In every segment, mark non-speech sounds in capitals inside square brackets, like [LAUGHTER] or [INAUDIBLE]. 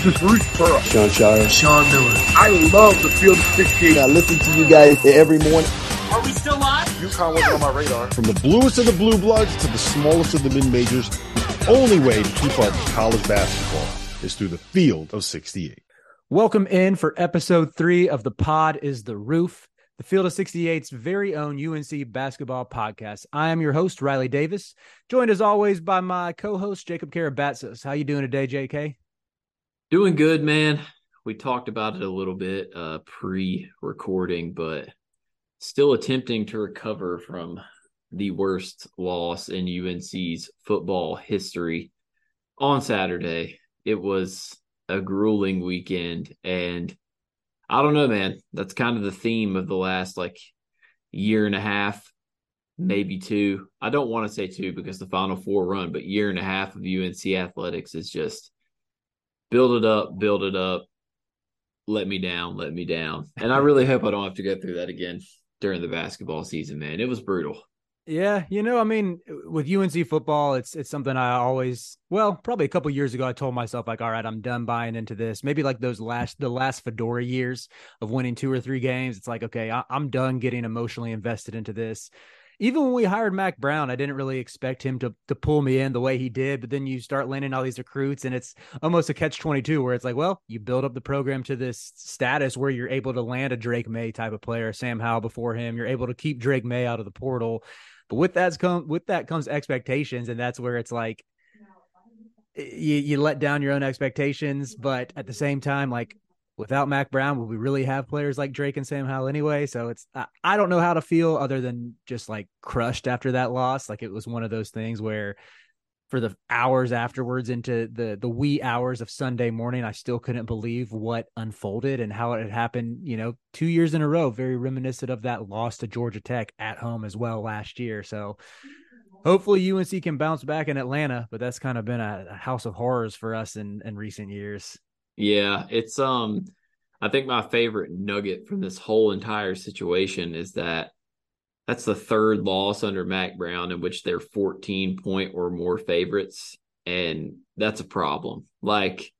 This is Bruce Pearl. Jon Scheyer. Sean Miller. I love the Field of 68. I listen to you guys every morning. Are we still live? UConn wasn't on my radar. From the bluest of the blue bloods to the smallest of the mid majors, the only way to keep up with college basketball is through the Field of 68. Welcome in for episode three of The Pod is the Roof, the Field of 68's very own UNC basketball podcast. I am your host, Riley Davis, joined as always by my co-host, Jacob Karabatsos. How you doing today, JK? Doing good, man. We talked about it a little bit uh, pre-recording, but still attempting to recover from the worst loss in UNC's football history on Saturday. It was a grueling weekend and I don't know, man. That's kind of the theme of the last like year and a half, maybe two. I don't want to say two because the final four run, but year and a half of UNC athletics is just build it up, build it up, let me down, let me down. And I really hope I don't have to go through that again during the basketball season, man. It was brutal. Yeah, you know, I mean, with UNC football, it's it's something I always, well, probably a couple years ago, I told myself like, all right, I'm done buying into this. Maybe like those last the last Fedora years of winning two or three games. It's like, okay, I, I'm done getting emotionally invested into this even when we hired Mack Brown, I didn't really expect him to to pull me in the way he did. But then you start landing all these recruits, and it's almost a catch twenty two, where it's like, well, you build up the program to this status where you're able to land a Drake Maye type of player, Sam Howell before him. You're able to keep Drake Maye out of the portal, but with that's come with that comes expectations, and that's where it's like. You, you let down your own expectations, but at the same time, like without Mack Brown, would we really have players like Drake and Sam Howell anyway? So it's I, I don't know how to feel other than just like crushed after that loss. Like it was one of those things where for the hours afterwards into the the wee hours of Sunday morning, I still couldn't believe what unfolded and how it had happened, you know, two years in a row, very reminiscent of that loss to Georgia Tech at home as well last year. So hopefully UNC can bounce back in Atlanta, but that's kind of been a, a house of horrors for us in, in recent years. Yeah, it's um I think my favorite nugget from this whole entire situation is that that's the third loss under Mack Brown in which they're 14 point or more favorites and that's a problem. Like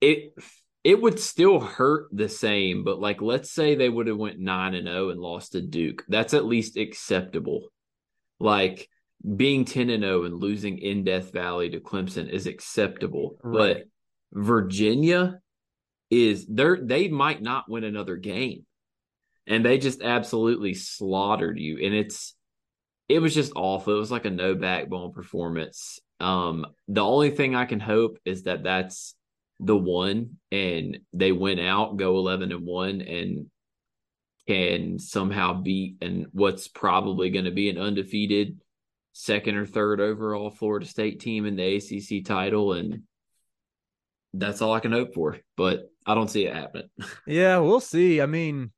it it would still hurt the same, but like let's say they would have went 9 and 0 and lost to Duke. That's at least acceptable. Like being 10 and 0 and losing in Death Valley to Clemson is acceptable. Right. But Virginia is they they might not win another game. And they just absolutely slaughtered you. And it's it was just awful. It was like a no backbone performance. Um, the only thing I can hope is that that's the one and they went out, go 11 and 1 and can somehow beat and what's probably going to be an undefeated second or third overall Florida State team in the ACC title and that's all I can hope for, but I don't see it happening. [LAUGHS] yeah, we'll see. I mean,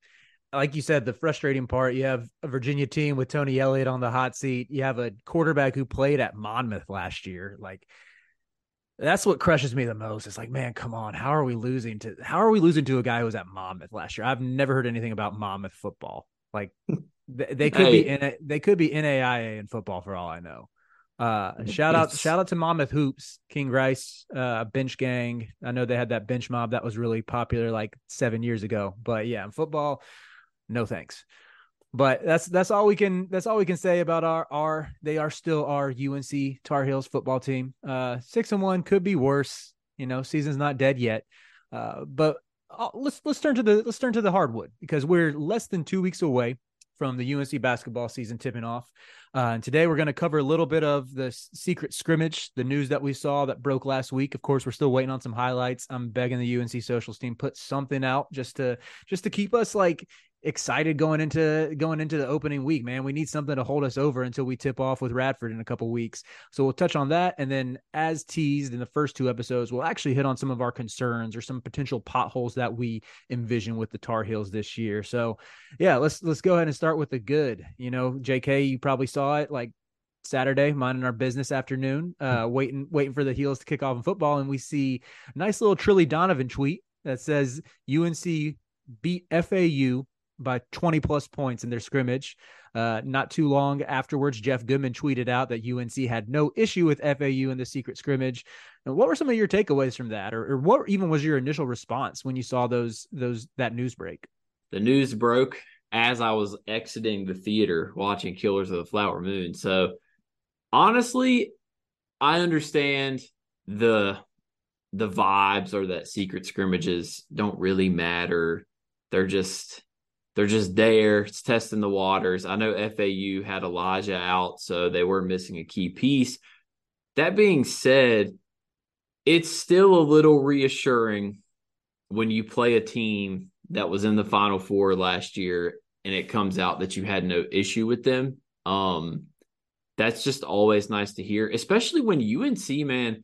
like you said, the frustrating part, you have a Virginia team with Tony Elliott on the hot seat. You have a quarterback who played at Monmouth last year. Like that's what crushes me the most. It's like, man, come on. How are we losing to how are we losing to a guy who was at Monmouth last year? I've never heard anything about Monmouth football. Like [LAUGHS] they, they could hey. be in they could be NAIA in football for all I know. Uh, shout out, shout out to Monmouth Hoops, King Rice, uh, bench gang. I know they had that bench mob that was really popular like seven years ago. But yeah, in football, no thanks. But that's that's all we can that's all we can say about our our they are still our UNC Tar Heels football team. Uh, six and one could be worse. You know, season's not dead yet. Uh, but uh, let's let's turn to the let's turn to the hardwood because we're less than two weeks away from the UNC basketball season tipping off. Uh, and today we're going to cover a little bit of the secret scrimmage, the news that we saw that broke last week. Of course, we're still waiting on some highlights. I'm begging the UNC socials team put something out just to just to keep us like excited going into going into the opening week, man. We need something to hold us over until we tip off with Radford in a couple weeks. So we'll touch on that, and then as teased in the first two episodes, we'll actually hit on some of our concerns or some potential potholes that we envision with the Tar Heels this year. So yeah, let's let's go ahead and start with the good. You know, J.K., you probably saw it like Saturday, minding our business afternoon, uh, waiting waiting for the Heels to kick off in football, and we see a nice little Trilly Donovan tweet that says UNC beat FAU by 20 plus points in their scrimmage. Uh, not too long afterwards, Jeff Goodman tweeted out that UNC had no issue with FAU in the secret scrimmage. And what were some of your takeaways from that, or, or what even was your initial response when you saw those those that news break? The news broke as I was exiting the theater watching Killers of the Flower Moon. So honestly, I understand the the vibes or that secret scrimmages don't really matter. They're just they're just there. It's testing the waters. I know FAU had Alijah out, so they were missing a key piece. That being said, it's still a little reassuring when you play a team that was in the final four last year and it comes out that you had no issue with them. Um that's just always nice to hear, especially when UNC, man,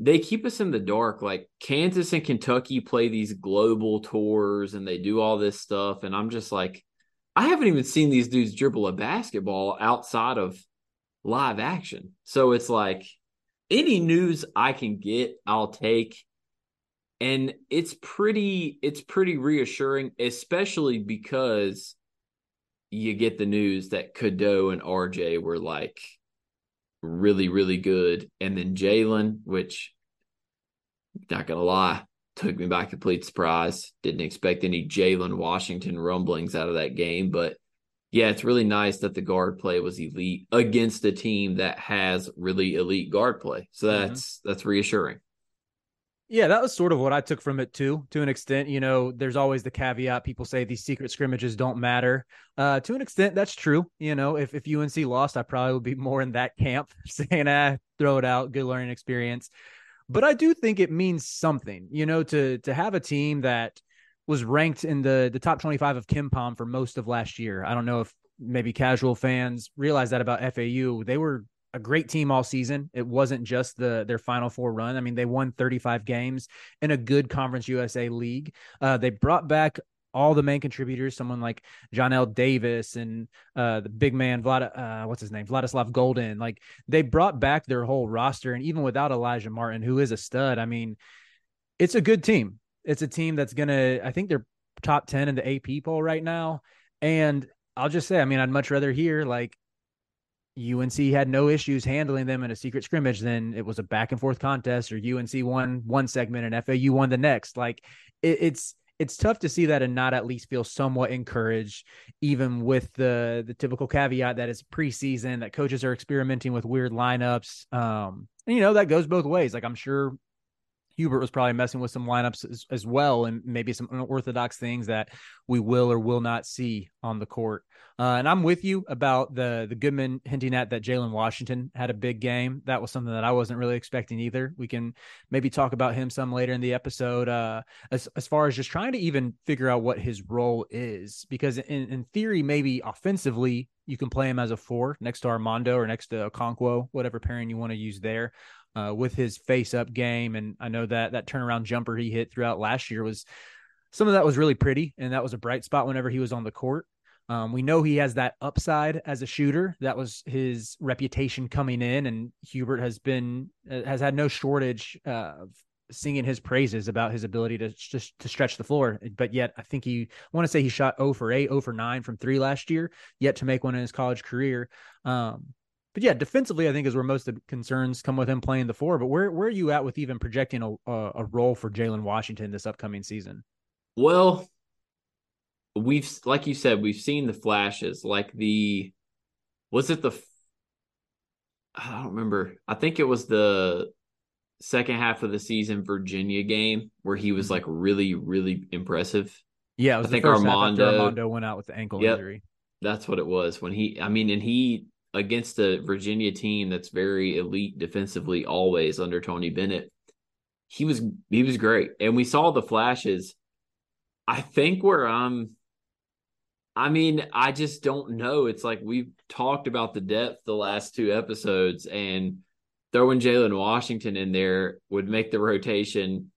they keep us in the dark. Like Kansas and Kentucky play these global tours and they do all this stuff. And I'm just like, I haven't even seen these dudes dribble a basketball outside of live action. So it's like any news I can get, I'll take. And it's pretty, it's pretty reassuring, especially because you get the news that Cadeau and RJ were like really, really good. And then Jalen, which not gonna lie, took me by complete surprise. Didn't expect any Jalen Washington rumblings out of that game, but yeah, it's really nice that the guard play was elite against a team that has really elite guard play. So that's mm-hmm. that's reassuring. Yeah, that was sort of what I took from it too, to an extent. You know, there's always the caveat people say these secret scrimmages don't matter. Uh, to an extent, that's true. You know, if, if UNC lost, I probably would be more in that camp [LAUGHS] saying, ah, throw it out, good learning experience. But I do think it means something, you know, to to have a team that was ranked in the the top 25 of KenPom for most of last year. I don't know if maybe casual fans realize that about FAU. They were a great team all season. It wasn't just the their Final Four run. I mean, they won 35 games in a good Conference USA league. Uh, they brought back all the main contributors, someone like Johnell Davis and uh, the big man Vlad, uh, what's his name, Vladislav Goldin. Like they brought back their whole roster, and even without Alijah Martin, who is a stud, I mean, it's a good team. It's a team that's gonna. I think they're top 10 in the AP poll right now, and I'll just say, I mean, I'd much rather hear like UNC had no issues handling them in a secret scrimmage Then it was a back and forth contest or UNC won one segment and FAU won the next. Like it, it's it's tough to see that and not at least feel somewhat encouraged, even with the the typical caveat that it's preseason, that coaches are experimenting with weird lineups. Um, and you know that goes both ways. Like I'm sure Hubert was probably messing with some lineups as, as, well, and maybe some unorthodox things that we will or will not see on the court. Uh, and I'm with you about the the Goodman hinting at that Jalen Washington had a big game. That was something that I wasn't really expecting either. We can maybe talk about him some later in the episode. Uh, as as far as just trying to even figure out what his role is, because in in theory, maybe offensively you can play him as a four next to Armando or next to Okonkwo, whatever pairing you want to use there uh, with his face up game. And I know that that turnaround jumper he hit throughout last year was some of that was really pretty, and that was a bright spot whenever he was on the court. Um, we know he has that upside as a shooter. That was his reputation coming in, and Hubert has been uh, has had no shortage uh, of singing his praises about his ability to just to stretch the floor. But yet, I think he I want to say he shot 0 for 8, 0 for 9 from three last year, yet to make one in his college career. Um, but yeah, defensively, I think is where most of the concerns come with him playing the four. But where where are you at with even projecting a a, role for Jalen Washington this upcoming season? Well, we've like you said, we've seen the flashes. Like the was it the I don't remember. I think it was the second half of the season Virginia game where he was mm-hmm. like really really impressive. Yeah, I think Armando Armando went out with the ankle yep, injury. That's what it was when he. I mean, and he against a Virginia team that's very elite defensively always under Tony Bennett. He was he was great. And we saw the flashes. I think where I'm I mean, I just don't know. It's like we've talked about the depth the last two episodes and throwing Jalen Washington in there would make the rotation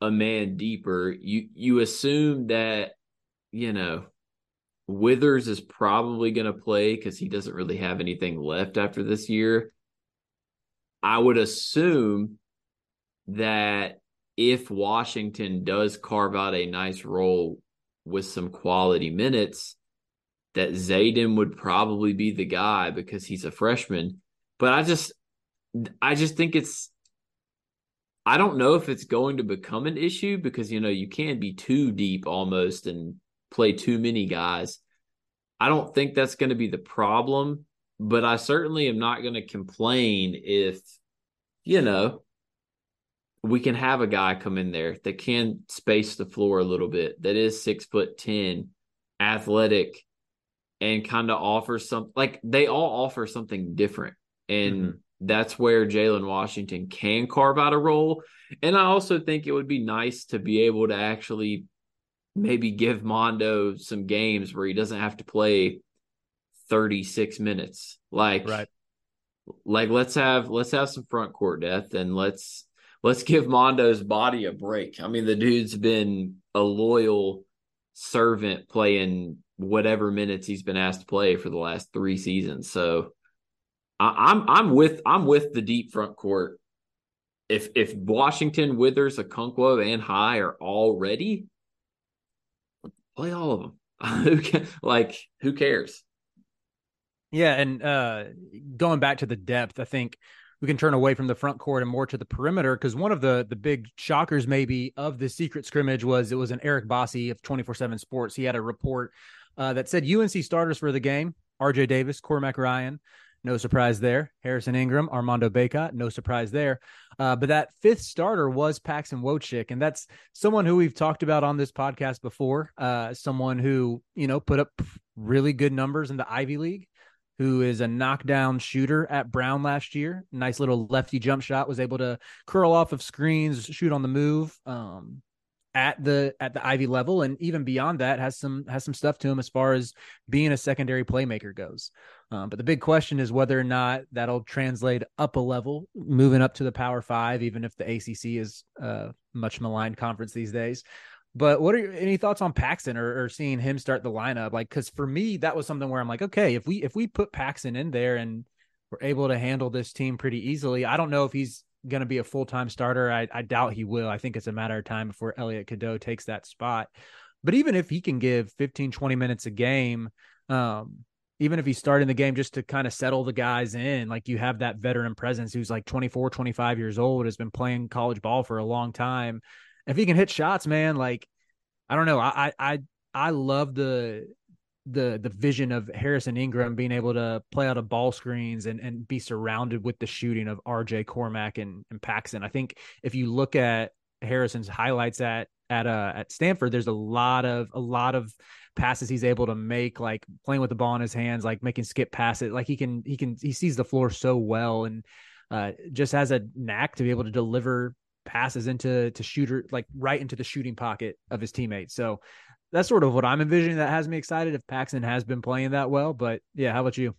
a man deeper. You you assume that, you know, Withers is probably going to play because he doesn't really have anything left after this year. I would assume that if Washington does carve out a nice role with some quality minutes, that Zayden would probably be the guy because he's a freshman. But I just I just think it's I don't know if it's going to become an issue because you know you can't be too deep almost and play too many guys. I don't think that's going to be the problem, but I certainly am not going to complain if you know we can have a guy come in there that can space the floor a little bit, that is six foot ten, athletic, and kind of offers some like they all offer something different. And mm-hmm. that's where Jalen Washington can carve out a role. And I also think it would be nice to be able to actually maybe give Mondo some games where he doesn't have to play 36 minutes. Like right. like let's have let's have some front court depth and let's let's give Mondo's body a break. I mean, the dude's been a loyal servant playing whatever minutes he's been asked to play for the last three seasons. So I, am I'm with I'm with the deep front court. If if Washington, Withers, Okonkwo, and High are all ready, play all of them. [LAUGHS] who can like who cares? Yeah, and uh going back to the depth, I think we can turn away from the front court and more to the perimeter because one of the the big shockers maybe of the secret scrimmage was it was an Eric Bossi of 24/7 Sports. He had a report uh, that said UNC starters for the game: R.J. Davis, Cormac Ryan. No surprise there. Harrison Ingram, Armando Bacot, no surprise there. Uh, but that fifth starter was Paxson Wojcik, and that's someone who we've talked about on this podcast before. Uh, someone who you know put up really good numbers in the Ivy League who is a knockdown shooter at Brown last year. Nice little lefty jump shot, was able to curl off of screens, shoot on the move. Um, at the at the Ivy level and even beyond that has some has some stuff to him as far as being a secondary playmaker goes. Um, but the big question is whether or not that'll translate up a level, moving up to the Power Five, even if the ACC is a much maligned conference these days. But what are your, any thoughts on Paxson or, or seeing him start the lineup? Like, because for me, that was something where I'm like, okay, if we if we put Paxson in there and we're able to handle this team pretty easily, I don't know if he's going to be a full time starter. I, I doubt he will. I think it's a matter of time before Elliot Cadeau takes that spot. But even if he can give 15, 20 minutes a game, um, even if he's starting the game just to kind of settle the guys in, like you have that veteran presence who's like 24, 25 years old, has been playing college ball for a long time if he can hit shots, man, like I don't know. I I I love the the the vision of Harrison Ingram being able to play out of ball screens and and be surrounded with the shooting of RJ Cormac and, and Paxson. I think if you look at Harrison's highlights at at uh at Stanford, there's a lot of a lot of passes he's able to make, like playing with the ball in his hands, like making skip passes. Like he can he can he sees the floor so well and uh, just has a knack to be able to deliver passes into to shooter like right into the shooting pocket of his teammates. So that's sort of what I'm envisioning that has me excited if Paxson has been playing that well. But yeah, how about you?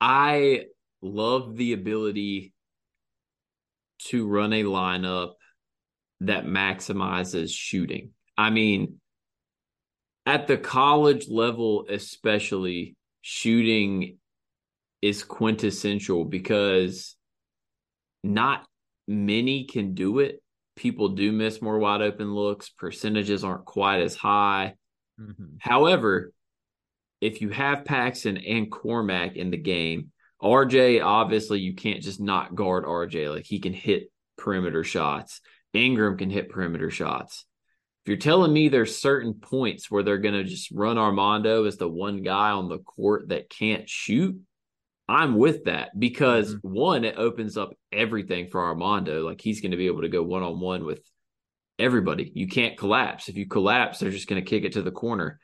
I love the ability to run a lineup that maximizes shooting. I mean, at the college level, especially, shooting is quintessential because not many can do it. People do miss more wide open looks. Percentages aren't quite as high. Mm-hmm. However, if you have Paxson and Cormac in the game, RJ, obviously, you can't just not guard RJ. Like he can hit perimeter shots. Ingram can hit perimeter shots. If you're telling me there's certain points where they're going to just run Armando as the one guy on the court that can't shoot, I'm with that because mm-hmm. one, it opens up everything for Armando. Like he's going to be able to go one on one with everybody. You can't collapse. If you collapse, they're just going to kick it to the corner.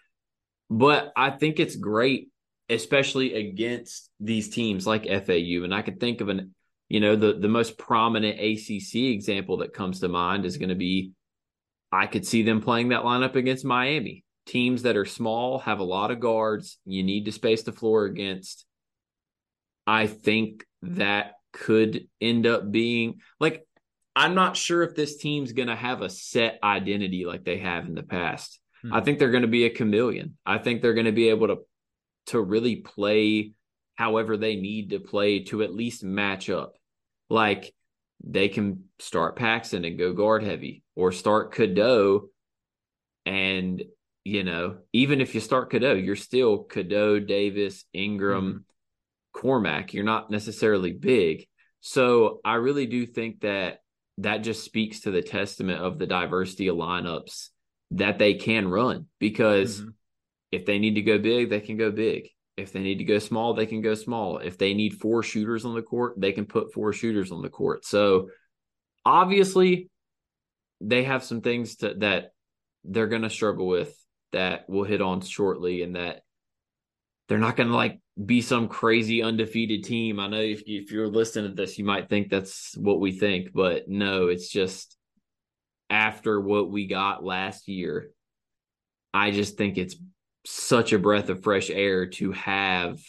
But I think it's great, especially against these teams like FAU. And I could think of an, you know, the the most prominent ACC example that comes to mind is going to be, I could see them playing that lineup against Miami. Teams that are small have a lot of guards. You need to space the floor against I think that could end up being like I'm not sure if this team's going to have a set identity like they have in the past. Hmm. I think they're going to be a chameleon. I think they're going to be able to to really play however they need to play to at least match up. Like they can start Paxson and go guard heavy or start Cadeau and you know, even if you start Cadeau, you're still Cadeau, Davis, Ingram, mm-hmm. Cormac. You're not necessarily big. So I really do think that that just speaks to the testament of the diversity of lineups that they can run because mm-hmm. if they need to go big, they can go big. If they need to go small, they can go small. If they need four shooters on the court, they can put four shooters on the court. So obviously, they have some things to, that they're going to struggle with that we'll hit on shortly, and that they're not going to like be some crazy undefeated team. I know if, if you're listening to this, you might think that's what we think, but no, it's just after what we got last year. I just think it's such a breath of fresh air to have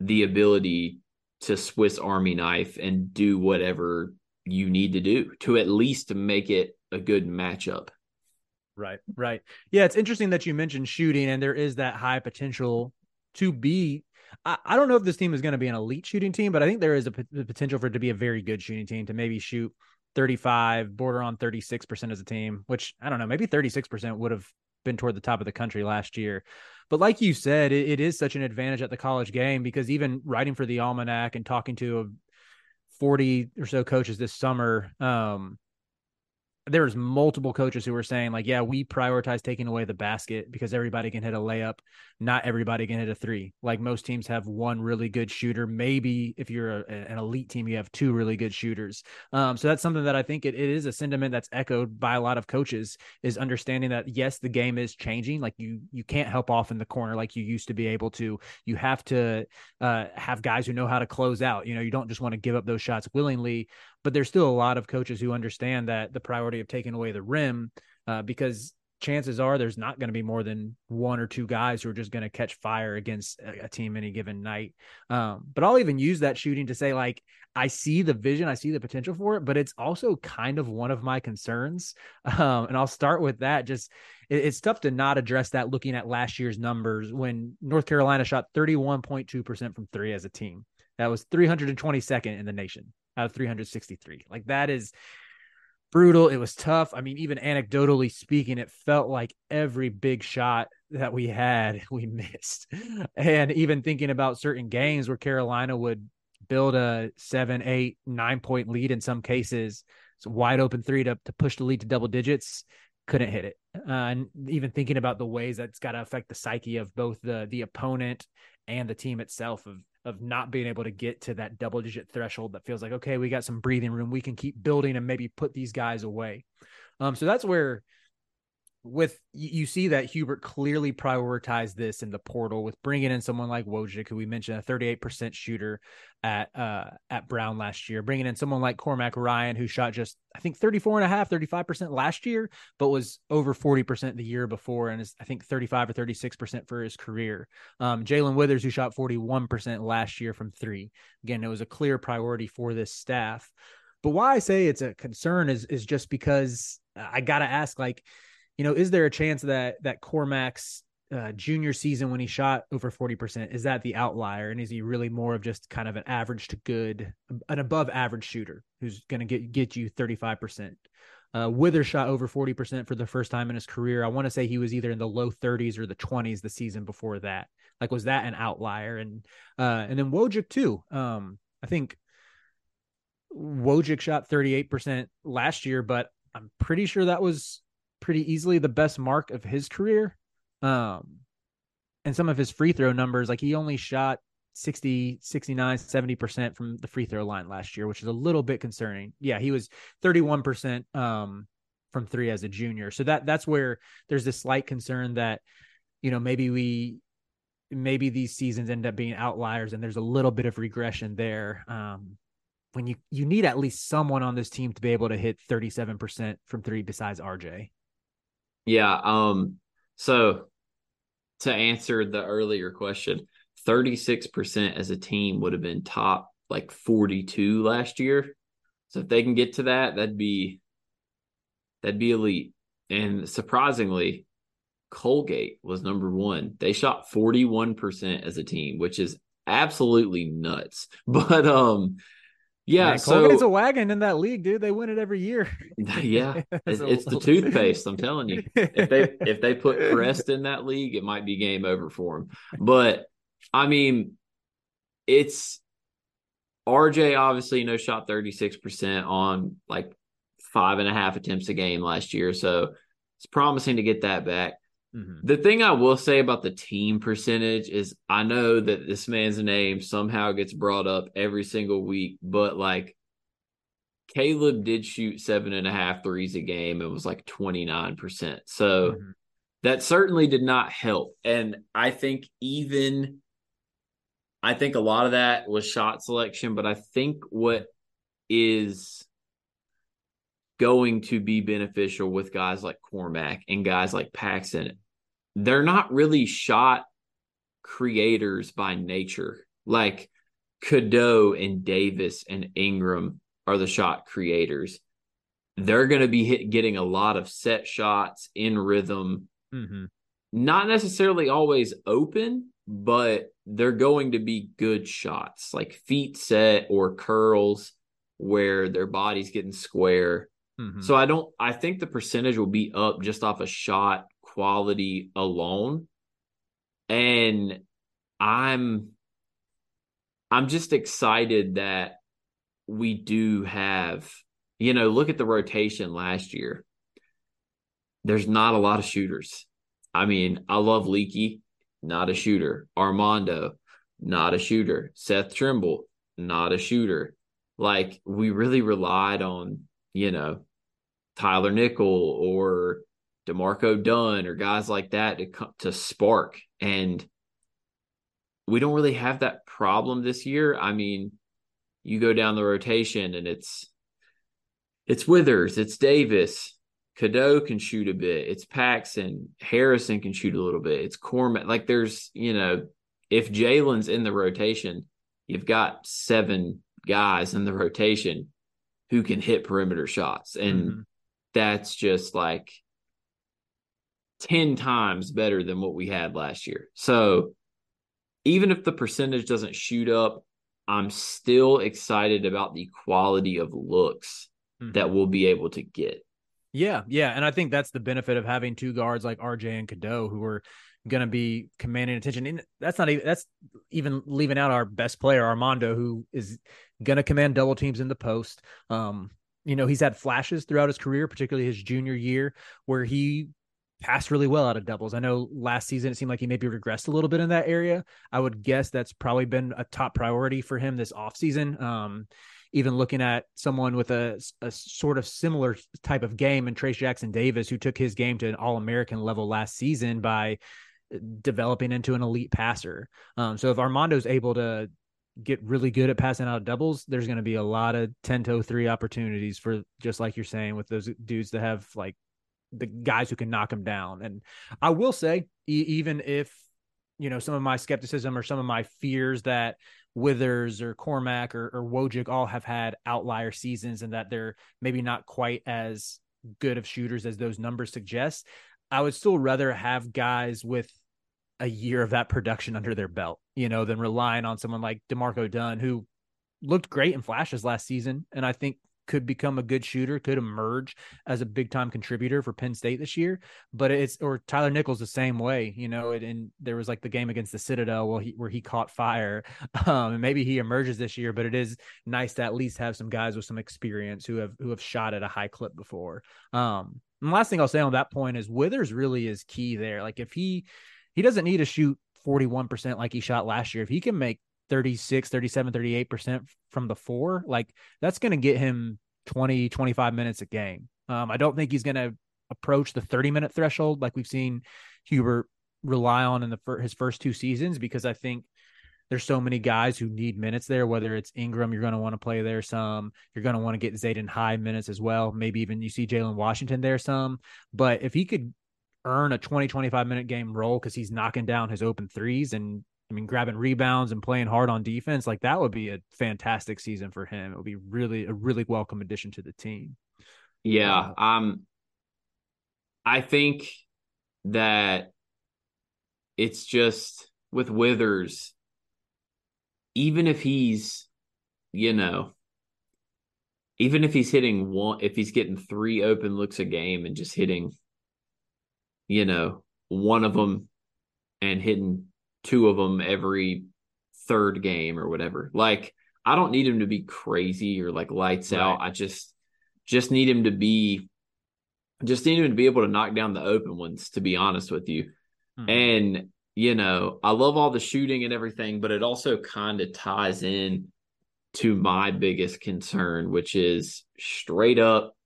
the ability to Swiss Army knife and do whatever you need to do to at least make it a good matchup. Right, right. Yeah, it's interesting that you mentioned shooting, and there is that high potential to be. I, I don't know if this team is going to be an elite shooting team, but I think there is a p- potential for it to be a very good shooting team to maybe shoot 35, border on 36% as a team, which I don't know, maybe 36% would have been toward the top of the country last year. But like you said, it, it is such an advantage at the college game because even writing for the Almanac and talking to 40 or so coaches this summer, um, there's multiple coaches who were saying like yeah we prioritize taking away the basket because everybody can hit a layup. Not everybody can hit a three. Like most teams have one really good shooter. Maybe if you're a, an elite team you have two really good shooters. Um, so that's something that i think it, it is a sentiment that's echoed by a lot of coaches is understanding that yes the game is changing. Like you you can't help off in the corner like you used to be able to. You have to uh, have guys who know how to close out. You know you don't just want to give up those shots willingly but there's still a lot of coaches who understand that the priority of taking away the rim uh, because chances are there's not going to be more than one or two guys who are just going to catch fire against a, team any given night. Um, but I'll even use that shooting to say, like, I see the vision, I see the potential for it, but it's also kind of one of my concerns. [LAUGHS] Um, and I'll start with that. Just it, it's tough to not address that looking at last year's numbers when North Carolina shot 31.2% from three as a team. That was 322nd in the nation out of 363. Like that is brutal. It was tough. I mean, even anecdotally speaking, it felt like every big shot that we had, [LAUGHS] we missed. And even thinking about certain games where Carolina would build a seven, eight, nine point lead in some cases, it's a wide open three to, to push the lead to double digits, couldn't hit it. Uh, and even thinking about the ways that's got to affect the psyche of both the the opponent and the team itself of of not being able to get to that double digit threshold that feels like okay we got some breathing room we can keep building and maybe put these guys away. Um so that's where with you see that Hubert clearly prioritized this in the portal with bringing in someone like Wojcik, who we mentioned a 38% shooter at uh, at Brown last year, bringing in someone like Cormac Ryan, who shot just I think 34 and a half, 35% last year, but was over 40% the year before, and is I think 35 or 36% for his career. Um, Jae'Lyn Withers, who shot 41% last year from three. Again, it was a clear priority for this staff. But why I say it's a concern is is just because I gotta ask, like you know, is there a chance that that Cormac's uh, junior season when he shot over 40% is that the outlier and is he really more of just kind of an average to good an above average shooter who's going to get get you 35% uh, Wither shot over 40% for the first time in his career. I want to say he was either in the low 30s or the 20s the season before that. Like, was that an outlier? And uh, and then Wojcik too. Um, I think Wojcik shot 38% last year, but I'm pretty sure that was pretty easily the best mark of his career. Um, and some of his free throw numbers, like he only shot 60, 69, 70% from the free throw line last year, which is a little bit concerning. Yeah, he was 31% um, from three as a junior. So that that's where there's this slight concern that, you know, maybe we maybe these seasons end up being outliers and there's a little bit of regression there. Um, when you you need at least someone on this team to be able to hit 37% from three besides RJ. Yeah. Um. So to answer the earlier question, thirty six percent as a team would have been top like forty two last year. So if they can get to that, that'd be that'd be elite. And surprisingly, Colgate was number one. They shot 41% as a team, which is absolutely nuts. [LAUGHS] But um Yeah, Man, so Colgate's a wagon in that league, dude. They win it every year. [LAUGHS] yeah, [LAUGHS] It's it's, the toothpaste. I'm telling you. If they [LAUGHS] if they put Crest in that league, it might be game over for them. But I mean, it's RJ obviously you know shot 36 percent on like five and a half attempts a game last year, so it's promising to get that back. Mhm. The thing I will say about the team percentage is I know that this man's name somehow gets brought up every single week, but like Caleb did shoot seven and a half threes a game. It was like 29%. So Mhm. that certainly did not help. And I think even I think a lot of that was shot selection, but I think what is going to be beneficial with guys like Cormac and guys like Paxson, they're not really shot creators by nature. Like Cadeau and Davis and Ingram are the shot creators. They're going to be hit, getting a lot of set shots in rhythm, Mhm. not necessarily always open, but they're going to be good shots, like feet set or curls where their body's getting square. Mhm. So I don't I think the percentage will be up just off a shot quality alone. And I'm I'm just excited that we do have, you know, look at the rotation last year. There's not a lot of shooters. I mean, I love Leaky, not a shooter. Armando, not a shooter. Seth Trimble, not a shooter. Like we really relied on, you know, Tyler Nickel or D'Marco Dunn or guys like that to co- to spark and we don't really have that problem this year. I mean, you go down the rotation and it's it's Withers, it's Davis, Cadeau can shoot a bit, it's Paxson, Harrison can shoot a little bit, it's Cormac. Like there's, you know, if Jalen's in the rotation, you've got seven guys in the rotation who can hit perimeter shots. And Mhm. that's just like 10 times better than what we had last year. So even if the percentage doesn't shoot up, I'm still excited about the quality of looks Mhm. that we'll be able to get. Yeah, yeah, and I think that's the benefit of having two guards like RJ and Cadeau who are going to be commanding attention. And that's not even that's even leaving out our best player Armando, who is going to command double teams in the post. Um, you know, he's had flashes throughout his career, particularly his junior year, where he passed really well out of doubles. I know last season it seemed like he maybe regressed a little bit in that area. I would guess that's probably been a top priority for him this offseason. Um, even looking at someone with a, a sort of similar type of game and Trayce Jackson Davis, who took his game to an all American level last season by developing into an elite passer. Um, so if Armando's able to get really good at passing out of doubles, there's going to be a lot of 10 to 3 opportunities for just like you're saying with those dudes that have like the guys who can knock them down. And I will say, e- even if, you know, some of my skepticism or some of my fears that Withers or Cormac or, or Wojcik all have had outlier seasons and that they're maybe not quite as good of shooters as those numbers suggest. I would still rather have guys with a year of that production under their belt, you know, than relying on someone like D'Marco Dunn, who looked great in flashes last season. And I think could become a good shooter, could emerge as a big time contributor for Penn State this year. But it's or Tyler Nickel's the same way, you know. And, and there was like the game against the Citadel where he where he caught fire. [LAUGHS] Um, and maybe he emerges this year, but it is nice to at least have some guys with some experience who have who have shot at a high clip before. Um, and last thing I'll say on that point is Withers really is key there. Like if he he doesn't need to shoot 41% like he shot last year. If he can make 36, 37, 38% from the four, like that's going to get him 20, 25 minutes a game. Um, I don't think he's going to approach the 30 minute threshold like we've seen Hubert rely on in the fir- his first two seasons because I think there's so many guys who need minutes there. Whether it's Ingram, you're going to want to play there some. You're going to want to get Zayden high minutes as well. Maybe even you see Jalen Washington there some. But if he could earn a 20, 25 minute game role because he's knocking down his open threes and I mean, grabbing rebounds and playing hard on defense, like that would be a fantastic season for him. It would be really a really welcome addition to the team. Yeah, um I think that it's just with Withers even if he's you know even if he's hitting one, if he's getting three open looks a game and just hitting, you know, one of them and hitting two of them every third game or whatever. Like, I don't need him to be crazy or like lights right. out. I just, just need him to be, just need him to be able to knock down the open ones, to be honest with you. Mm-hmm. And, you know, I love all the shooting and everything, but it also kind of ties in to my biggest concern, which is straight up.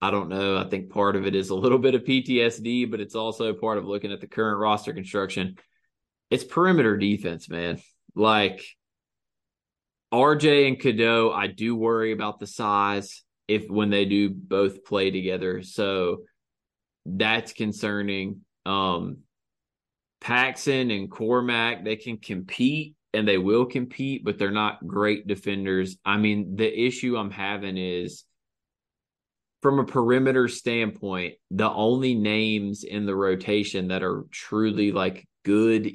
I don't know. I think part of it is a little bit of PTSD, but it's also part of looking at the current roster construction. It's perimeter defense, man. Like RJ and Cadeau, I do worry about the size if when they do both play together. So that's concerning. Um Paxson and Cormac, they can compete and they will compete, but they're not great defenders. I mean, the issue I'm having is from a perimeter standpoint, the only names in the rotation that are truly like good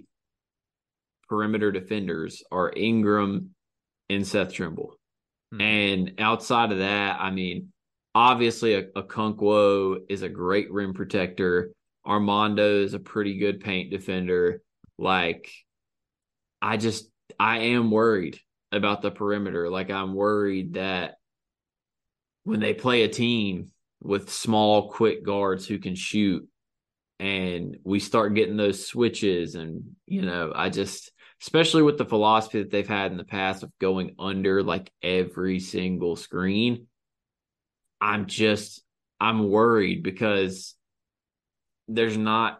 perimeter defenders are Ingram and Seth Trimble. Hmm. And outside of that, I mean, obviously a, Okonkwo is a great rim protector. Armando is a pretty good paint defender. Like I just I am worried about the perimeter. Like I'm worried that when they play a team with small, quick guards who can shoot, and we start getting those switches, and you know, I just especially with the philosophy that they've had in the past of going under like every single screen. I'm just I'm worried because there's not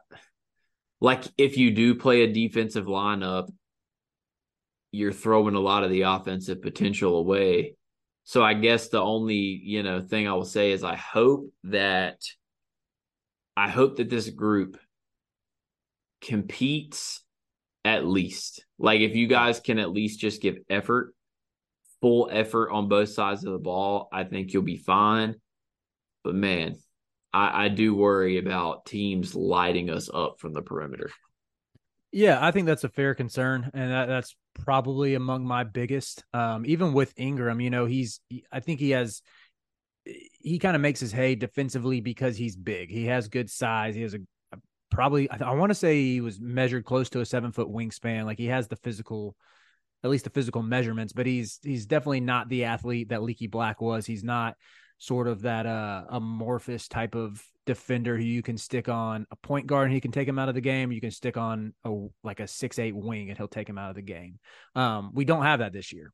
like if you do play a defensive lineup you're throwing a lot of the offensive potential away. So I guess the only, you know, thing I will say is I hope that I hope that this group competes at least. Like if you guys can at least just give effort, full effort on both sides of the ball, I think you'll be fine. But man, I, I do worry about teams lighting us up from the perimeter. Yeah, I think that's a fair concern, and that, that's probably among my biggest. Um, even with Ingram, you know, he's I think he has he kind of makes his hay defensively because he's big. He has good size. He has a, a probably I, I want to say he was measured close to a seven foot wingspan. Like he has the physical, at least the physical measurements. But he's he's definitely not the athlete that Leaky Black was. He's not sort of that uh amorphous type of defender who you can stick on a point guard and he can take him out of the game. You can stick on a like a six eight wing and he'll take him out of the game. Um, we don't have that this year,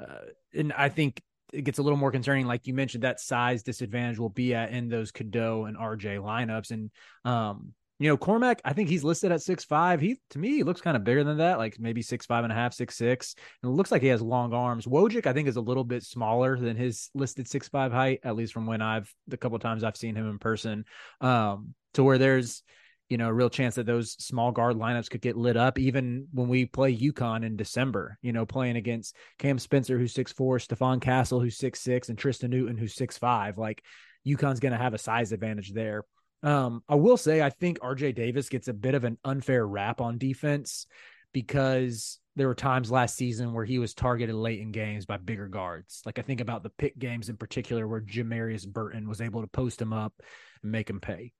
uh, and I think it gets a little more concerning. Like you mentioned, that size disadvantage will be at in those Cadeau and RJ lineups, and um, you know, Cormac, I think he's listed at six five. He to me he looks kind of bigger than that, like maybe six five and a half, six six. And it looks like he has long arms. Wojcik, I think, is a little bit smaller than his listed six five height, at least from when I've the couple times I've seen him in person. Um, to where there's you know, a real chance that those small guard lineups could get lit up even when we play UConn in December, you know, playing against Cam Spencer, who's six four, Stephon Castle, who's six six, and Tristan Newton, who's six five. Like UConn's gonna have a size advantage there. Um, I will say I think RJ Davis gets a bit of an unfair rap on defense because there were times last season where he was targeted late in games by bigger guards. Like I think about the Pitt games in particular where Jamarius Burton was able to post him up and make him pay.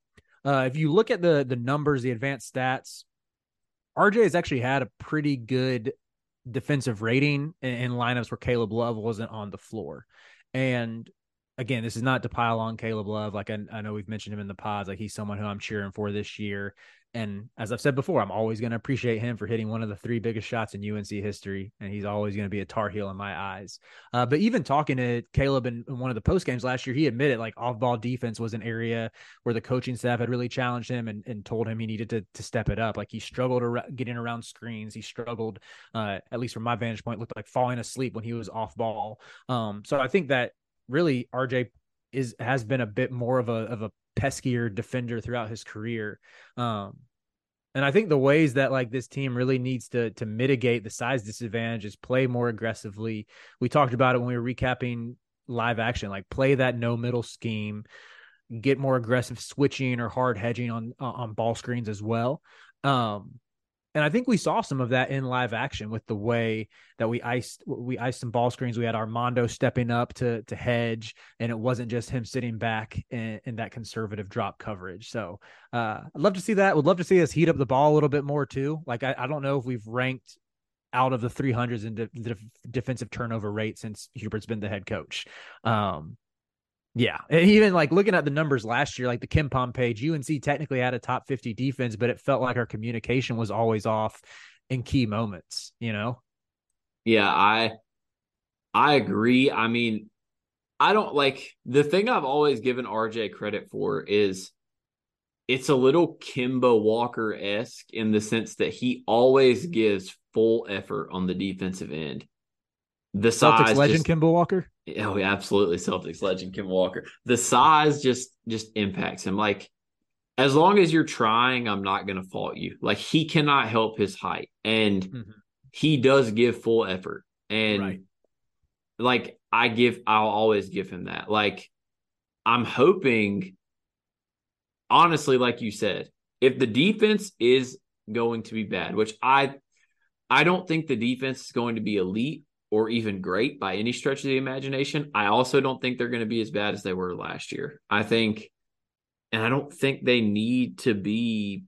Uh, if you look at the the numbers, the advanced stats, RJ has actually had a pretty good defensive rating in, in lineups where Caleb Love wasn't on the floor. And again, this is not to pile on Caleb Love. Like I, I, know we've mentioned him in the pods. Like he's someone who I'm cheering for this year. And as I've said before, I'm always going to appreciate him for hitting one of the three biggest shots in UNC history. And he's always going to be a Tar Heel in my eyes. Uh, but even talking to Caleb in, in one of the post games last year, he admitted like off ball defense was an area where the coaching staff had really challenged him and, and told him he needed to, to step it up. Like he struggled ar- getting around screens. He struggled, uh, at least from my vantage point, looked like falling asleep when he was off ball. Um, so I think that really RJ is has been a bit more of a of a peskier defender throughout his career. Um, and I think the ways that like this team really needs to to mitigate the size disadvantage is play more aggressively. We talked about it when we were recapping live action, like play that no middle scheme, get more aggressive switching or hard hedging on on ball screens as well. Um, and I think we saw some of that in live action with the way that we iced we iced some ball screens. We had Armando stepping up to to hedge, and it wasn't just him sitting back in, in that conservative drop coverage. So uh, I'd love to see that. Would love to see us heat up the ball a little bit more too. Like I, I don't know if we've ranked out of the 300s in de- de- defensive turnover rate since Hubert's been the head coach. Um, yeah, and even like looking at the numbers last year, like the KenPom page, UNC technically had a top 50 defense, but it felt like our communication was always off in key moments, you know? Yeah, I I agree. I mean, I don't like the thing I've always given RJ credit for is it's a little Kemba Walker esque in the sense that he always gives full effort on the defensive end. The Celtics size legend just, Kemba Walker. [LAUGHS] Oh, yeah, absolutely. Celtics legend Kim Walker. The size just just impacts him. Like, as long as you're trying, I'm not gonna fault you. Like he cannot help his height. And Mhm. he does give full effort. And Right. like I give I'll always give him that. Like I'm hoping honestly, like you said, if the defense is going to be bad, which I I don't think the defense is going to be elite or even great by any stretch of the imagination. I also don't think they're going to be as bad as they were last year. I think and I don't think they need to be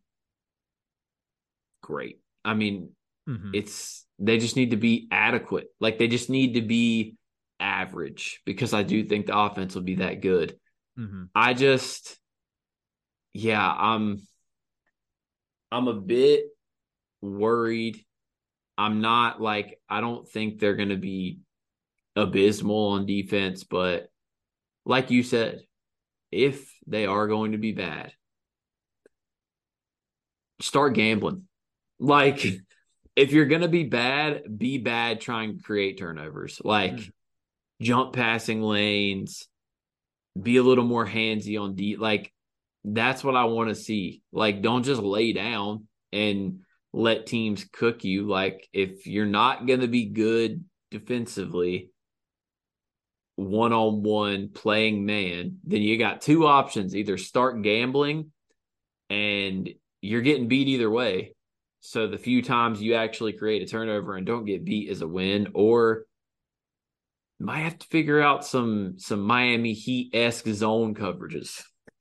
great. I mean, Mhm. it's they just need to be adequate. Like they just need to be average because I do think the offense will be that good. Mhm. I just yeah, I'm I'm a bit worried. I'm not like I don't think they're going to be abysmal on defense, but like you said, if they are going to be bad, start gambling. Like [LAUGHS] if you're going to be bad, be bad trying to create turnovers. Like Mhm. jump passing lanes, be a little more handsy on D. Like that's what I want to see. Like don't just lay down and let teams cook you. Like if you're not going to be good defensively, one on one playing man, then you got two options either start gambling and you're getting beat either way. So the few times you actually create a turnover and don't get beat is a win, or might have to figure out some some Miami Heat esque zone coverages. [LAUGHS]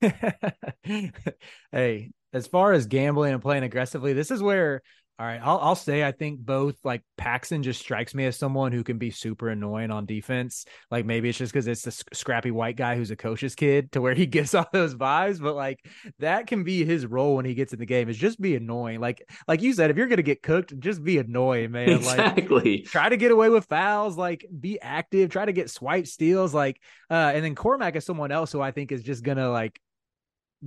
hey, as far as gambling and playing aggressively, this is where all right, I'll I'll say I think both like Paxson just strikes me as someone who can be super annoying on defense. Like maybe it's just because it's the sc- scrappy white guy who's a coach's kid to where he [LAUGHS] gets all those vibes, but like that can be his role when he gets in the game is just be annoying. Like like you said, if you're gonna get cooked, just be annoying, man. Like exactly. try to get away with fouls, like be active, try to get swipe steals, like uh and then Cormac is someone else who I think is just gonna like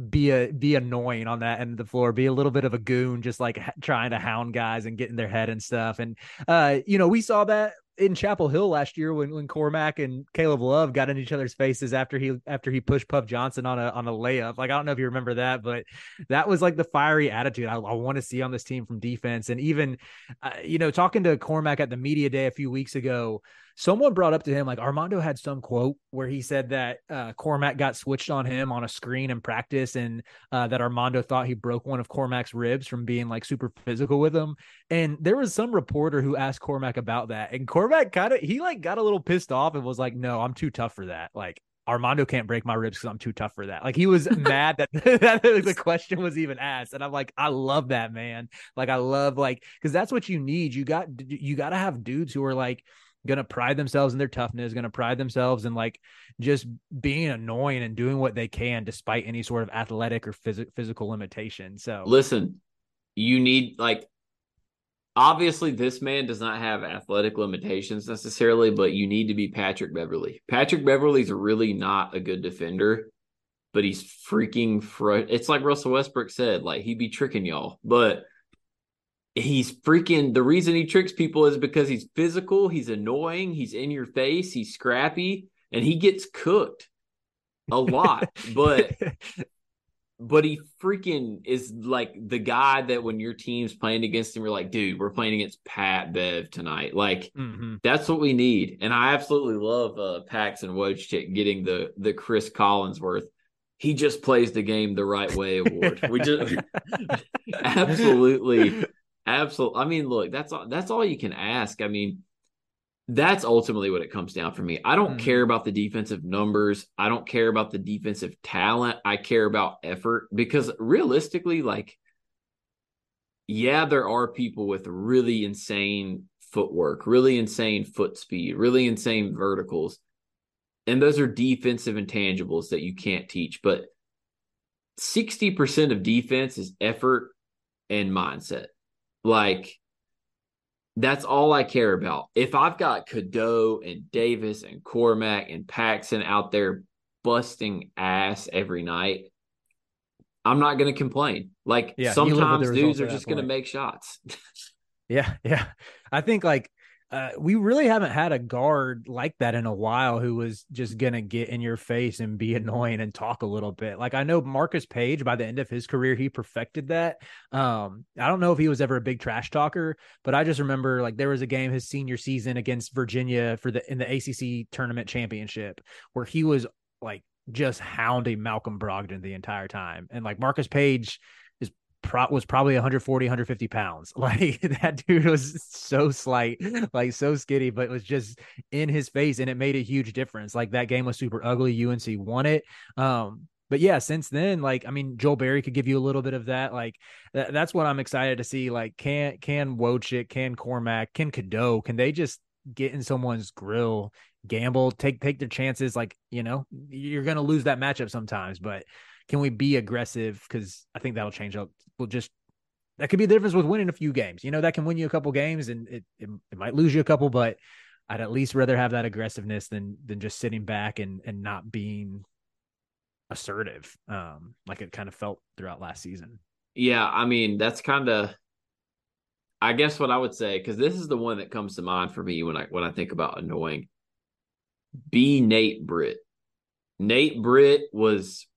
be a be annoying on that end of the floor, be a little bit of a goon, just like trying to hound guys and get in their head and stuff. And uh, you know, we saw that in Chapel Hill last year when when Cormac and Caleb Love got in each other's faces after he after he pushed Puff Johnson on a on a layup. Like I don't know if you remember that, but that was like the fiery attitude I, I want to see on this team from defense. And even uh, you know, talking to Cormac at the media day a few weeks ago, someone brought up to him like Armando had some quote where he said that uh, Cormac got switched on him on a screen in practice, and uh, that Armando thought he broke one of Cormac's ribs from being like super physical with him. And there was some reporter who asked Cormac about that, and Cormac kind of he like got a little pissed off and was like, "No, I'm too tough for that." Like. Armando can't break my ribs because I'm too tough for that. Like he was [LAUGHS] mad that, [LAUGHS] that the question was even asked, and I'm like, I love that man. Like I love like because that's what you need. You got you got to have dudes who are like gonna pride themselves in their toughness, gonna pride themselves in like just being annoying and doing what they can despite any sort of athletic or phys- physical limitation. So Listen, you need like obviously this man does not have athletic limitations necessarily, but you need to be Patrick Beverley. Patrick Beverley's really not a good defender, but he's freaking fr- it's like Russell Westbrook said, like he'd be tricking y'all, but he's freaking the reason he tricks people is because he's physical, he's annoying, he's in your face, he's scrappy, and he gets cooked a lot. but [LAUGHS] but he freaking is like the guy that when your team's playing against him, you're like, dude, we're playing against Pat Bev tonight. Like Mhm. that's what we need. And I absolutely love uh Paxson Wojcik getting the the Cris Collinsworth. He just plays the game the right way award. We just [LAUGHS] [LAUGHS] absolutely Absolutely. I mean, look, that's all that's all you can ask. I mean, that's ultimately what it comes down for me. I don't Mhm. care about the defensive numbers. I don't care about the defensive talent. I care about effort because realistically, like, yeah, there are people with really insane footwork, really insane foot speed, really insane verticals. And those are defensive intangibles that you can't teach. But 60% of defense is effort and mindset. Like, that's all I care about. If I've got Cadeau and Davis and Cormac and Paxson out there busting ass every night, I'm not going to complain. Like Yeah, you live with the sometimes dudes are just going to make shots. [LAUGHS] Yeah, yeah. I think like uh, we really haven't had a guard like that in a while who was just gonna get in your face and be [LAUGHS] annoying and talk a little bit. Like I know Marcus Paige by the end of his career he perfected that. Um, I don't know if he was ever a big trash talker, but I just remember like there was a game his senior season against Virginia for the in the ACC tournament championship where he was like just hounding Malcolm Brogdon the entire time, and like Marcus Paige pro- was probably 140 150 pounds. [LAUGHS] Like that dude was so slight like so skinny but was just in his face and it made a huge difference. Like that game was super ugly. Unc won it. Um but yeah since then like i mean joel berry could give you a little bit of that. Like th- that's what i'm excited to see. Like can can Wojcik, can cormac can cadeau can they just get in someone's grill gamble take take their chances? Like you know you're gonna lose that matchup sometimes but can we be aggressive? Because I think that'll change up. We'll just that could be the difference with winning a few games. You know, that can win you a couple games and it, it, it might lose you a couple, but I'd at least rather have that aggressiveness than than just sitting back and and not being assertive. Um, like it kind of felt throughout last season. yeah, I mean, that's kind of I guess what I would say cuz this is the one that comes to mind for me when I when I think about annoying. Be Nate Britt. Nate Britt was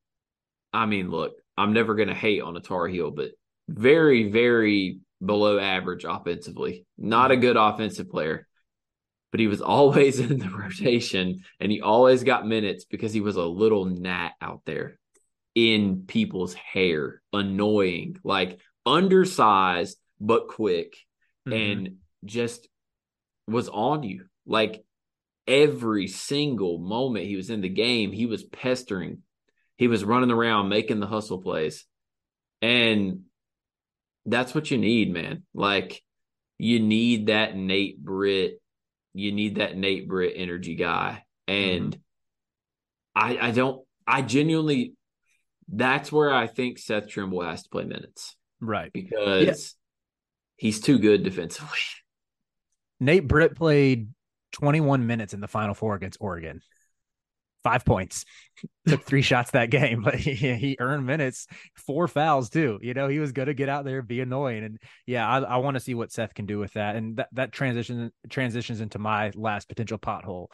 I mean, look, I'm never going to hate on a Tar Heel, but very very below average offensively. Not a good offensive player. But he was [LAUGHS] always in the rotation and he always got minutes because he was a little gnat out there in people's hair, annoying, like undersized but quick Mhm. and just was on you. Like every single moment he was in the game, he was pestering. He was running around making the hustle plays. And that's what you need, man. Like you need that Nate Britt, you need that Nate Britt energy guy. And mm-hmm. I I don't I genuinely that's where I think Seth Trimble has to play minutes right. because he's too good defensively. Nate Britt played 21 minutes in the final four against Oregon. Five points. [LAUGHS] Took three shots that game, [LAUGHS] but he, he earned minutes, four fouls too. You know, he was going to get out there be annoying. And yeah, I, I want to see what Seth can do with that. And that, that transition transitions into my last potential pothole.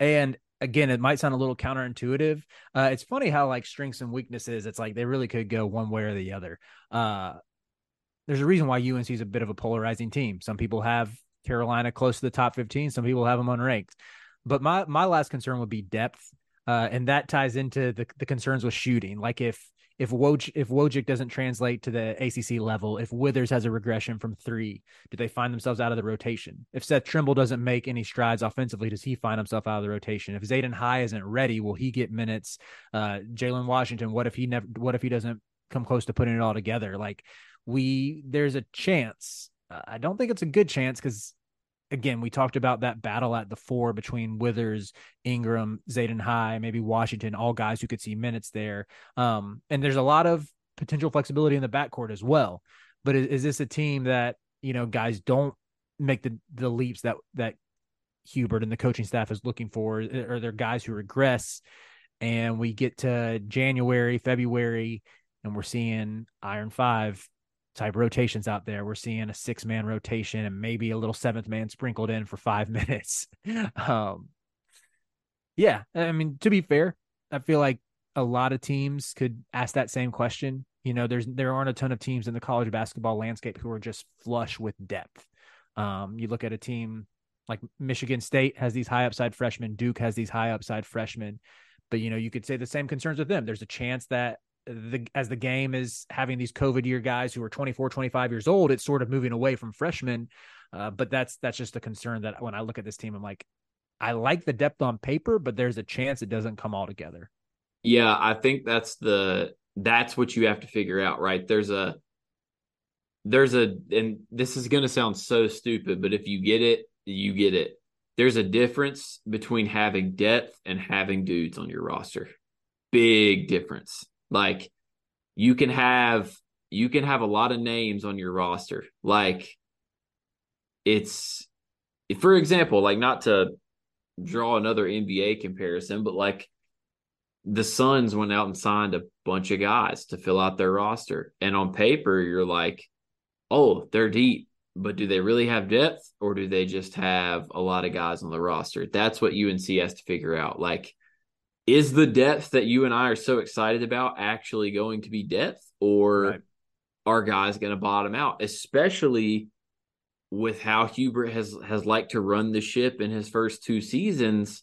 And again, it might sound a little counterintuitive. Uh, it's funny how like strengths and weaknesses, it's like they really could go one way or the other. Uh, there's a reason why UNC is a bit of a polarizing team. Some people have Carolina close to the top 15. Some people have them unranked. But my my last concern would be depth, uh, and that ties into the, the concerns with shooting. Like if if Woj if Wojcik doesn't translate to the ACC level, if Withers has a regression from three, do they find themselves out of the rotation? If Seth Trimble doesn't make any strides offensively, does he find himself out of the rotation? If Zayden High isn't ready, will he get minutes? Uh, Jalen Washington, what if he never? What if he doesn't come close to putting it all together? Like we, there's a chance. I don't think it's a good chance because again, we talked about that battle at the four between Withers, Ingram, Zayden High, maybe Washington, all guys who could see minutes there. Um, and there's a lot of potential flexibility in the backcourt as well. But is, is this a team that, you know, guys don't make the the leaps that that Hubert and the coaching staff is looking for? Are there guys who regress and we get to January, February, and we're seeing Iron Five type rotations out there. We're seeing a six man rotation and maybe a little seventh man sprinkled in for five [LAUGHS] minutes. um, yeah, I mean, to be fair, I feel like a lot of teams could ask that same question. You know, there's there aren't a ton of teams in the college basketball landscape who are just flush with depth. Um, you look at a team like Michigan State has these high upside freshmen, Duke has these high upside freshmen, but you know, you could say the same concerns with them. There's a chance that the as the game is having these COVID year guys who are 24, 25 years old, it's sort of moving away from freshmen. Uh, but that's that's just a concern that when I look at this team, I'm like, I like the depth on paper, but there's a chance it doesn't come all together. Yeah, I think that's the that's what you have to figure out, right? There's a there's a and this is going to sound so stupid, but if you get it, you get it. There's a difference between having depth and having dudes on your roster. Big difference. Like you can have you can have a lot of names on your roster. Like it's for example, like not to draw another NBA comparison, but like the Suns went out and signed a bunch of guys to fill out their roster. And on paper, you're like, oh, they're deep, but do they really have depth or do they just have a lot of guys on the roster? That's what UNC has to figure out. Like, is the depth that you and I are so excited about actually going to be depth or right. are guys going to bottom out, especially with how Hubert has has liked to run the ship in his first two seasons?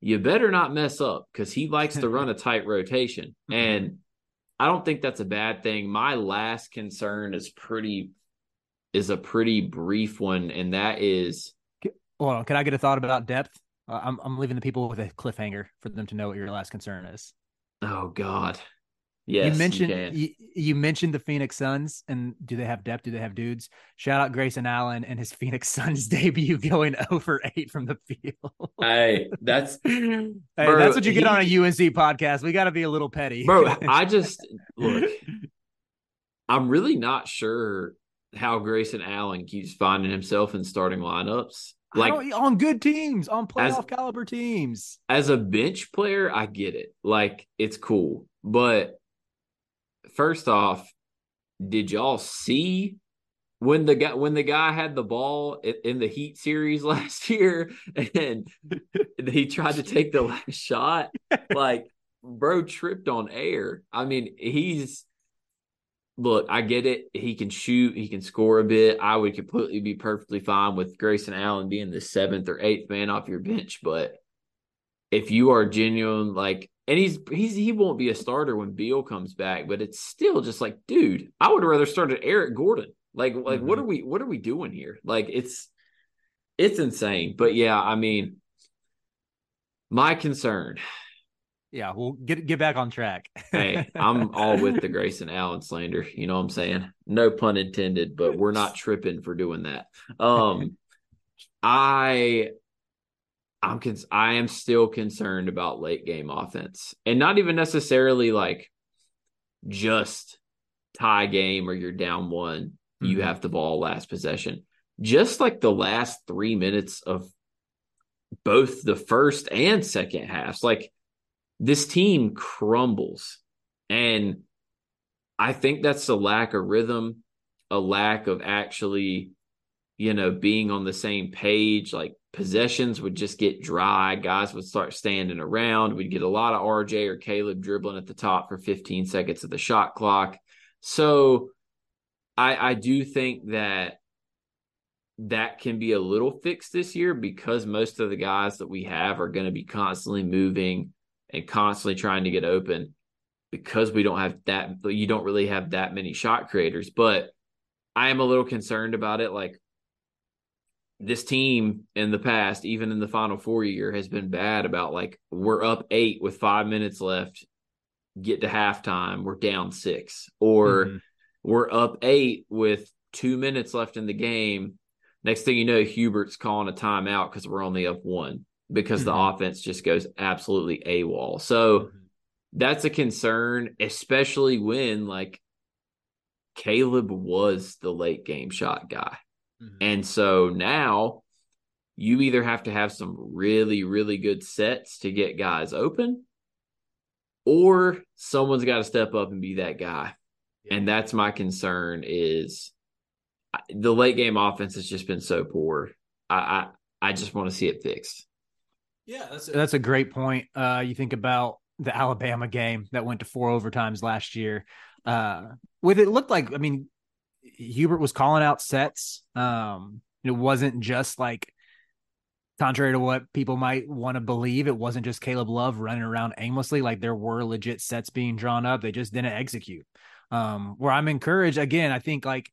You better not mess up because he likes to run a [LAUGHS] tight rotation. Mm-hmm. And I don't think that's a bad thing. My last concern is pretty is a pretty brief one, and that is. Hold on, can I get a thought about depth? Uh, I'm I'm leaving the people with a cliffhanger for them to know what your last concern is. Oh God, Yes, you mentioned you, you, mentioned the Phoenix Suns, and do they have depth? Do they have dudes? Shout out Grayson Allen and his [LAUGHS] Phoenix Suns debut going [LAUGHS] over eight from the field. [LAUGHS] hey, that's hey, bro, that's what you get he, on a UNC podcast. We got to be a little petty, bro. I just look. I'm really not sure how Grayson Allen keeps finding himself in starting lineups. Like on good teams, on playoff as, caliber teams. As a bench player, I get it. Like it's cool, but first off, did y'all see when the guy when the guy had the ball in the Heat series [LAUGHS] last year and [LAUGHS] he tried to take the last shot? [LAUGHS] Like, bro tripped on air. I mean, he's look, I get it. He can shoot, he can score a bit. I would completely be perfectly fine with Grayson Allen being the seventh or eighth man off your bench, but if you are genuine, like and he's he's he won't be a starter when Beal comes back, but it's still just like, dude, I would rather start at Eric Gordon. Like, like mm-hmm. what are we what are we doing here? Like it's it's insane. But yeah, I mean, my concern. Yeah, we'll get get back on track. [LAUGHS] hey, I'm all with the Grayson Allen slander. You know what I'm saying? No pun intended, but we're not tripping for doing that. Um [LAUGHS] I I'm cons- I am still concerned about late game offense, and not even necessarily like just tie game or you're down one, mm-hmm. you have the ball last possession. Just like the last three minutes of both the first and second halves, like this team crumbles, and I think that's a lack of rhythm, a lack of actually, you know, being on the same page, like possessions would just get dry. Guys would start standing around. We'd get a lot of RJ or Caleb dribbling at the top for 15 seconds of the shot clock. So I, I do think that that can be a little fixed this year because most of the guys that we have are going to be constantly moving and constantly trying to get open because we don't have that you don't really have that many shot creators but i am a little concerned about it like this team in the past, even in the final four year, has been bad about like we're up eight with five minutes left, get to halftime, we're down six, or mm-hmm. we're up eight with two minutes left in the game. Next thing you know, Hubert's calling a timeout because we're only up one because mm-hmm. the offense just goes absolutely AWOL. So mm-hmm. that's a concern, especially when like Caleb was the late game shot guy. Mm-hmm. And so now you either have to have some really, really good sets to get guys open, or someone's got to step up and be that guy. Yeah. And that's my concern is the late game offense has just been so poor. I I, I just want to see it fixed. Yeah, that's a, that's a great point. Uh, you think about the Alabama game that went to four overtimes last year. Uh, with it looked like, I mean, Hubert was calling out sets. Um, it wasn't just like contrary to what people might want to believe, it wasn't just Caleb Love running around aimlessly. Like there were legit sets being drawn up. They just didn't execute. Um, where I'm encouraged again, I think like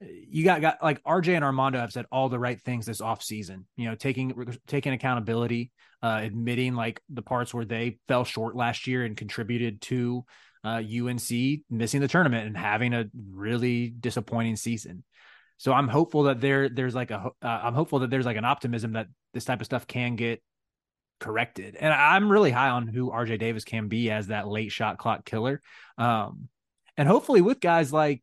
you got got like RJ and Armando have said all the right things this off season. You know, taking taking accountability, uh, admitting like the parts where they fell short last year and contributed to uh, UNC missing the tournament and having a really disappointing season. So I'm hopeful that there there's like a uh, I'm hopeful that there's like an optimism that this type of stuff can get corrected. And I'm really high on who RJ Davis can be as that late shot clock killer. Um, and hopefully with guys like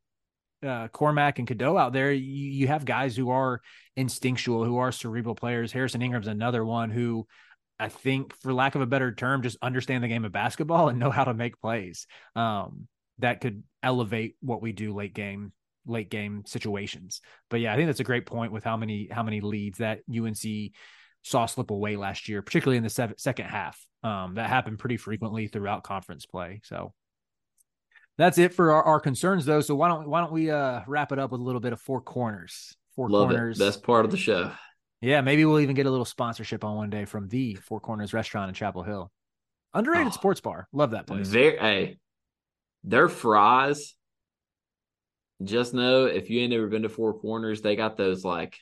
uh, Cormac and Cadeau out there, you, you have guys who are instinctual, who are cerebral players. Harrison Ingram's another one who I think, for lack of a better term, just understand the game of basketball and know how to make plays. Um, that could elevate what we do late game late game situations. But yeah, I think that's a great point with how many how many leads that UNC saw slip away last year, particularly in the second half. Um, that happened pretty frequently throughout conference play. So that's it for our, our concerns, though. So why don't why don't we uh, wrap it up with a little bit of four corners? Four Love corners. it. Best part of the show. Yeah, maybe we'll even get a little sponsorship on one day from the Four Corners Restaurant in Chapel Hill. Underrated Oh. sports bar. Love that place. Very, hey, their fries. Just know if you ain't ever been to Four Corners, they got those like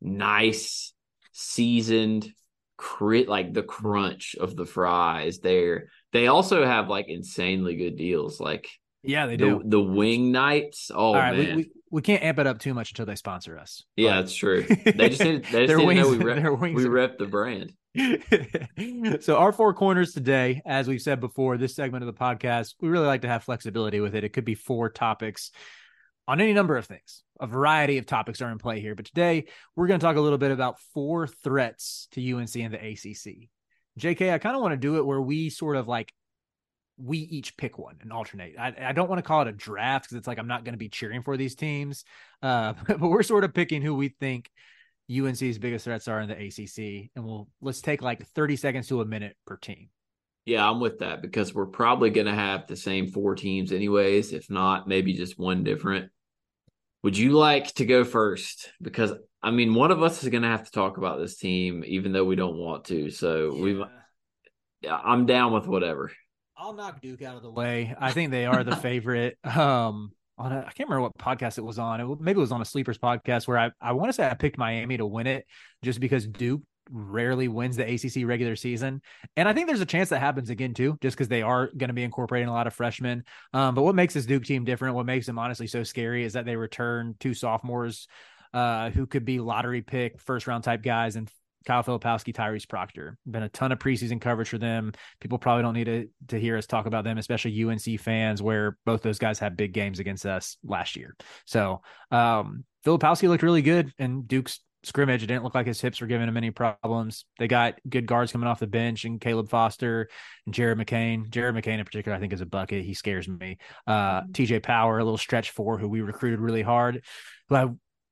nice, seasoned, crit like the crunch of the fries there. They also have like insanely good deals, like yeah, they do. the wing nights. Oh All right, man, we, we, we can't amp it up too much until they sponsor us. yeah, But- that's true. [LAUGHS] They just didn't. They just didn't wings- know we rep, [LAUGHS] we are- rep the brand. [LAUGHS] so our four corners today, as we've said before, this segment of the podcast, we really like to have flexibility with it. It could be four topics on any number of things. A variety of topics are in play here, but today we're going to talk a little bit about four threats to UNC and the ACC. JK, I kind of want to do it where we sort of like we each pick one and alternate. I, I don't want to call it a draft because it's like I'm not going to be cheering for these teams, [LAUGHS] uh, but we're sort of picking who we think UNC's biggest threats are in the ACC, and we'll let's take like 30 seconds to a minute per team. Yeah, I'm with that because we're probably going to have the same four teams, anyways. If not, maybe just one different. Would you like to go first? Because I mean, one of us is going to have to talk about this team, even though we don't want to. So we, I'm down with whatever. I'll knock Duke out of the way. I think they are the [LAUGHS] favorite. Um, on a, I can't remember what podcast it was on. It, maybe it was on a Sleepers podcast where I, I want to say I picked Miami to win it just because Duke rarely wins the ACC regular season. And I think there's a chance that happens again too, just because they are going to be incorporating a lot of freshmen. Um, but what makes this Duke team different, what makes them honestly so scary is that they return two sophomores uh, who could be lottery pick, first round type guys, and Kyle Filipowski, Tyrese Proctor. Been a ton of preseason coverage for them. People probably don't need to, to hear us talk about them, especially UNC fans, where both those guys had big games against us last year. So um, Filipowski looked really good, and Duke's scrimmage. It didn't look like his hips were giving him any problems. They got good guards coming off the bench, and Caleb Foster and Jared McCain. Jared McCain in particular, I think, is a bucket. He scares me. Uh, TJ Power, a little stretch four, who we recruited really hard. Who I,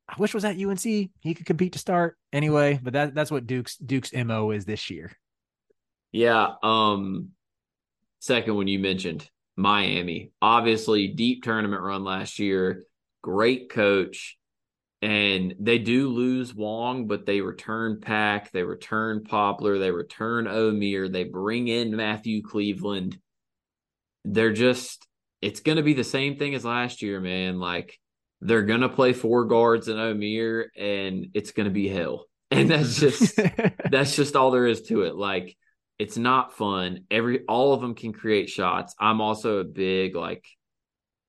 I wish was at UNC. He could compete to start anyway. But that that's what Duke's Duke's mo is this year. Yeah. Um. Second one you mentioned Miami, obviously deep tournament run last year. Great coach, and they do lose Wong, but they return Pack, they return Poplar, they return Omier, they bring in Matthew Cleveland. They're just. It's going to be the same thing as last year, man. Like they're going to play four guards in Omier, and it's going to be hell. [LAUGHS] And that's just [LAUGHS] that's just all there is to it. Like it's not fun. Every all of them can create shots. I'm also a big like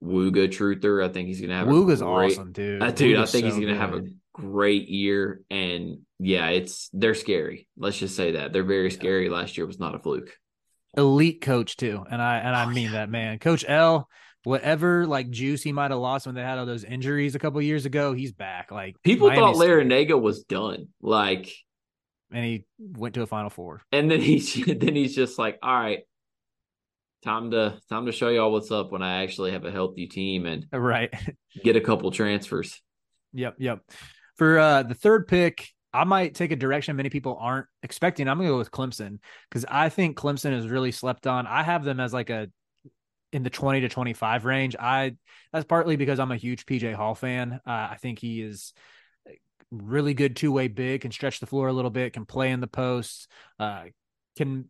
Wooga truther. I think he's gonna have Wooga's great, awesome, dude. Uh, dude, I Wooga's think he's gonna have a great year. And yeah, it's they're scary. Let's just say that they're very scary. Last year was not a fluke. elite coach too, and I and I Oh, mean yeah. that man, Coach L. Whatever like juice he might have lost when they had all those injuries a couple years ago, he's back. Like People Miami's thought. Larrañaga was done. Like, and he went to a Final Four. and then he's [LAUGHS] then he's just like, all right, time to time to show y'all what's up when I actually have a healthy team and [LAUGHS] Right. get a couple transfers. Yep, yep. For uh the third pick, I might take a direction many people aren't expecting. I'm gonna go with Clemson because I think Clemson is really slept on. I have them as like a in the 20 to 25 range. I that's partly because I'm a huge PJ Hall fan. Uh, I think he is really good two way big, can stretch the floor a little bit, can play in the posts, uh, can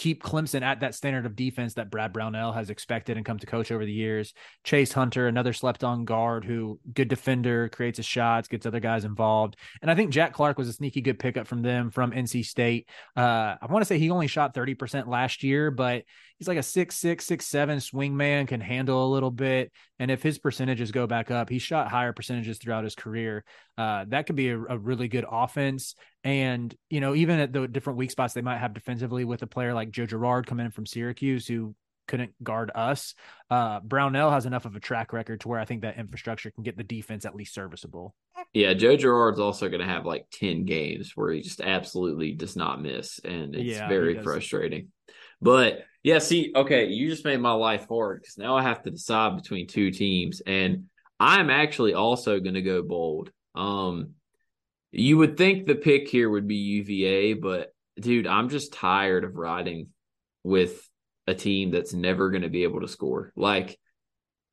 keep Clemson at that standard of defense that Brad Brownell has expected and come to coach over the years. Chase Hunter, another slept on guard who good defender, creates his shots, gets other guys involved. And I think Jack Clark was a sneaky good pickup from them from NC State. Uh, I want to say he only shot 30% last year, but he's like a six six six seven swing man, can handle a little bit. And if his percentages go back up, he shot higher percentages throughout his career. Uh, that could be a, a, really good offense. And you know, even at the different weak spots they might have defensively with a player like Joe Girard coming in from Syracuse who couldn't guard us. Uh, Brownell has enough of a track record to where I think that infrastructure can get the defense at least serviceable. Yeah, Joe Girard's also going to have like 10 games where he just absolutely does not miss. And it's yeah, very frustrating. But yeah, see, okay, you just made my life hard because now I have to decide between two teams. And I'm actually also going to go bold. Um, you would think the pick here would be UVA, but dude, I'm just tired of riding with a team that's never going to be able to score. Like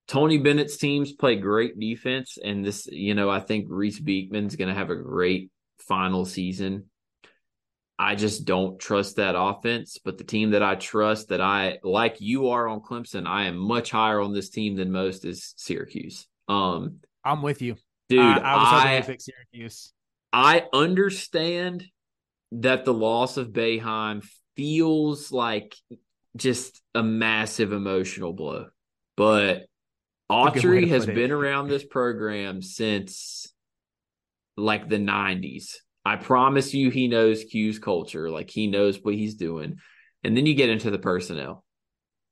Tony Bennett's teams play great defense, and this, you know, I think Reece Beekman's going to have a great final season. I just don't trust that offense. But the team that I trust, that I like you are on Clemson, I am much higher on this team than most is Syracuse. Um, I'm with you, dude. I, I was hoping I, to pick Syracuse. I understand that the loss of Boeheim feels like just a massive emotional blow, but Autry has been around this program since like the 90s. I promise you, he knows Q's culture. Like he knows what he's doing. And then you get into the personnel.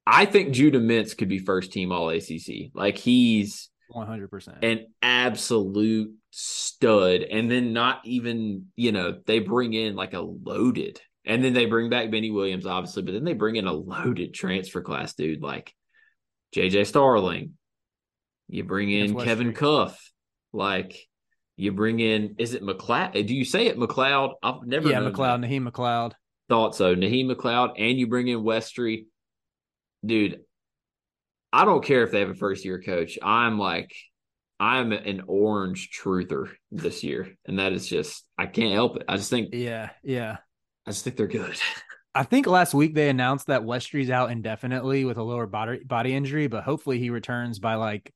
I think Judah Mintz could be first team all ACC. Like he's 100% an absolute stud. And then not even, you know, they bring in like a loaded, and then they bring back Benny Williams, obviously, but then they bring in a loaded transfer class, dude, like JJ Starling. You bring in Kevin Cuff. Like, you bring in, is it McLeod? Do you say it McLeod? I've never Yeah, McLeod, that. Naheem McLeod. Thought so. Naheem McLeod, and you bring in Westry. Dude, I don't care if they have a first year coach. I'm like, I'm an orange truther this year. And that is just, I can't help it. I just think, yeah, yeah. I just think they're good. [LAUGHS] I think last week they announced that Westry's out indefinitely with a lower body body injury, but hopefully he returns by like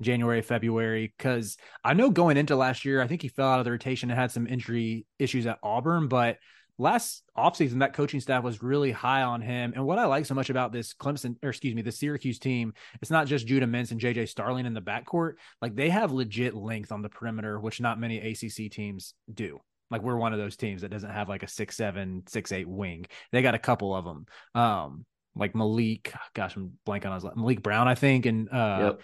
January, February. Because I know going into last year, I think he fell out of the rotation and had some injury issues at Auburn. But last offseason, that coaching staff was really high on him. And what I like so much about this Clemson, or excuse me, the Syracuse team, it's not just Judah Mintz and JJ Starling in the backcourt. Like they have legit length on the perimeter, which not many ACC teams do. Like we're one of those teams that doesn't have like a six seven, six eight wing. They got a couple of them. Um, like Maliq, gosh, I'm blanking on his Maliq Brown, I think, and uh, yep.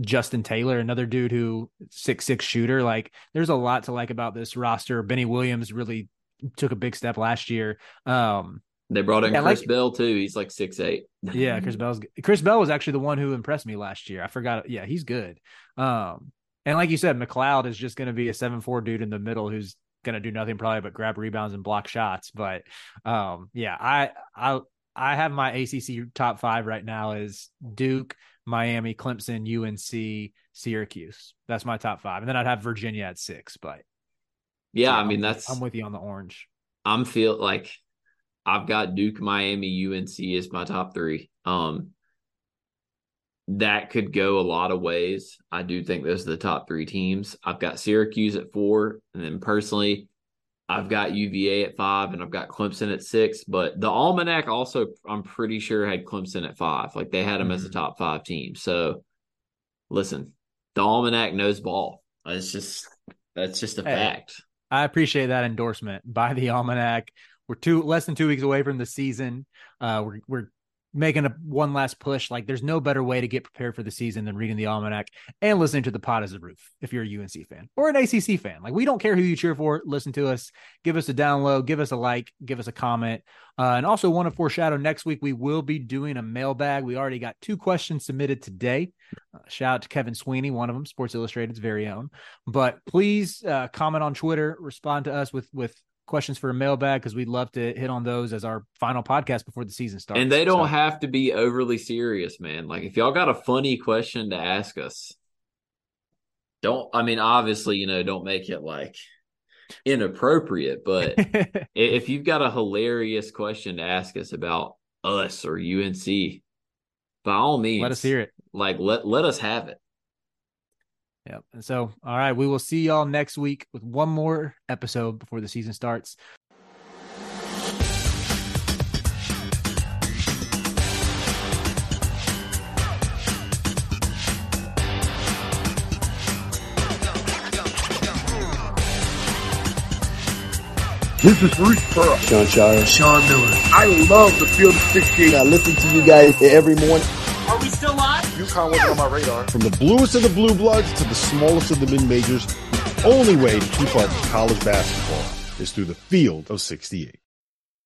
Justin Taylor, another dude who six six shooter. Like there's a lot to like about this roster. Benny Williams really took a big step last year. Um, they brought in Chris like, Bell too. He's like six eight. yeah, Chris [LAUGHS] Bell's Chris Bell was actually the one who impressed me last year. I forgot. Yeah, he's good. Um, and like you said, McLeod is just going to be a seven four dude in the middle who's going to do nothing probably but grab rebounds and block shots. But um, yeah, I I I have my ACC top five right now is Duke, Miami, Clemson, UNC, Syracuse. That's my top five, and then I'd have Virginia at six. But yeah, yeah I mean that's I'm with you on the orange. I'm feel like I've got Duke, Miami, UNC as my top three. Um, that could go a lot of ways. I do think those are the top three teams. I've got Syracuse at four, and then personally, I've got UVA at five, and I've got Clemson at six. But the Almanac also, I'm pretty sure, had Clemson at five. Like they had them mm-hmm. as a mm-hmm. top five team. So, listen, the Almanac knows ball. It's just that's just a hey, fact. I appreciate that endorsement by the Almanac. We're two less than two weeks away from the season. Uh, we're we're making a one last push. Like there's no better way to get prepared for the season than reading the almanac and listening to the pot as a roof. If you're a UNC fan or an ACC fan, like we don't care who you cheer for. Listen to us, give us a download, give us a like, give us a comment, uh, and also want to foreshadow next week we will be doing a mailbag. We already got two questions submitted today. Uh, shout out to Kevin Sweeney, one of them, Sports Illustrated's very own. But please uh, comment on Twitter, respond to us with with questions for a mailbag because we'd love to hit on those as our final podcast before the season starts. And they don't so. have to be overly serious, man. Like if y'all got a funny question to ask us, don't I mean obviously, you know, don't make it like inappropriate. But [LAUGHS] if you've got a hilarious question to ask us about us or UNC, by all means, let us hear it. Like let let us have it. Yep. And so, all right, we will see y'all next week with one more episode before the season starts. This is Bruce Pearl. Jon Scheyer. Sean Miller. I love the Field of 68. I listen to you guys every morning. UConn wasn't on my radar. From the bluest of the blue bloods to the smallest of the mid majors, the only way to keep up with college basketball is through the field of 68.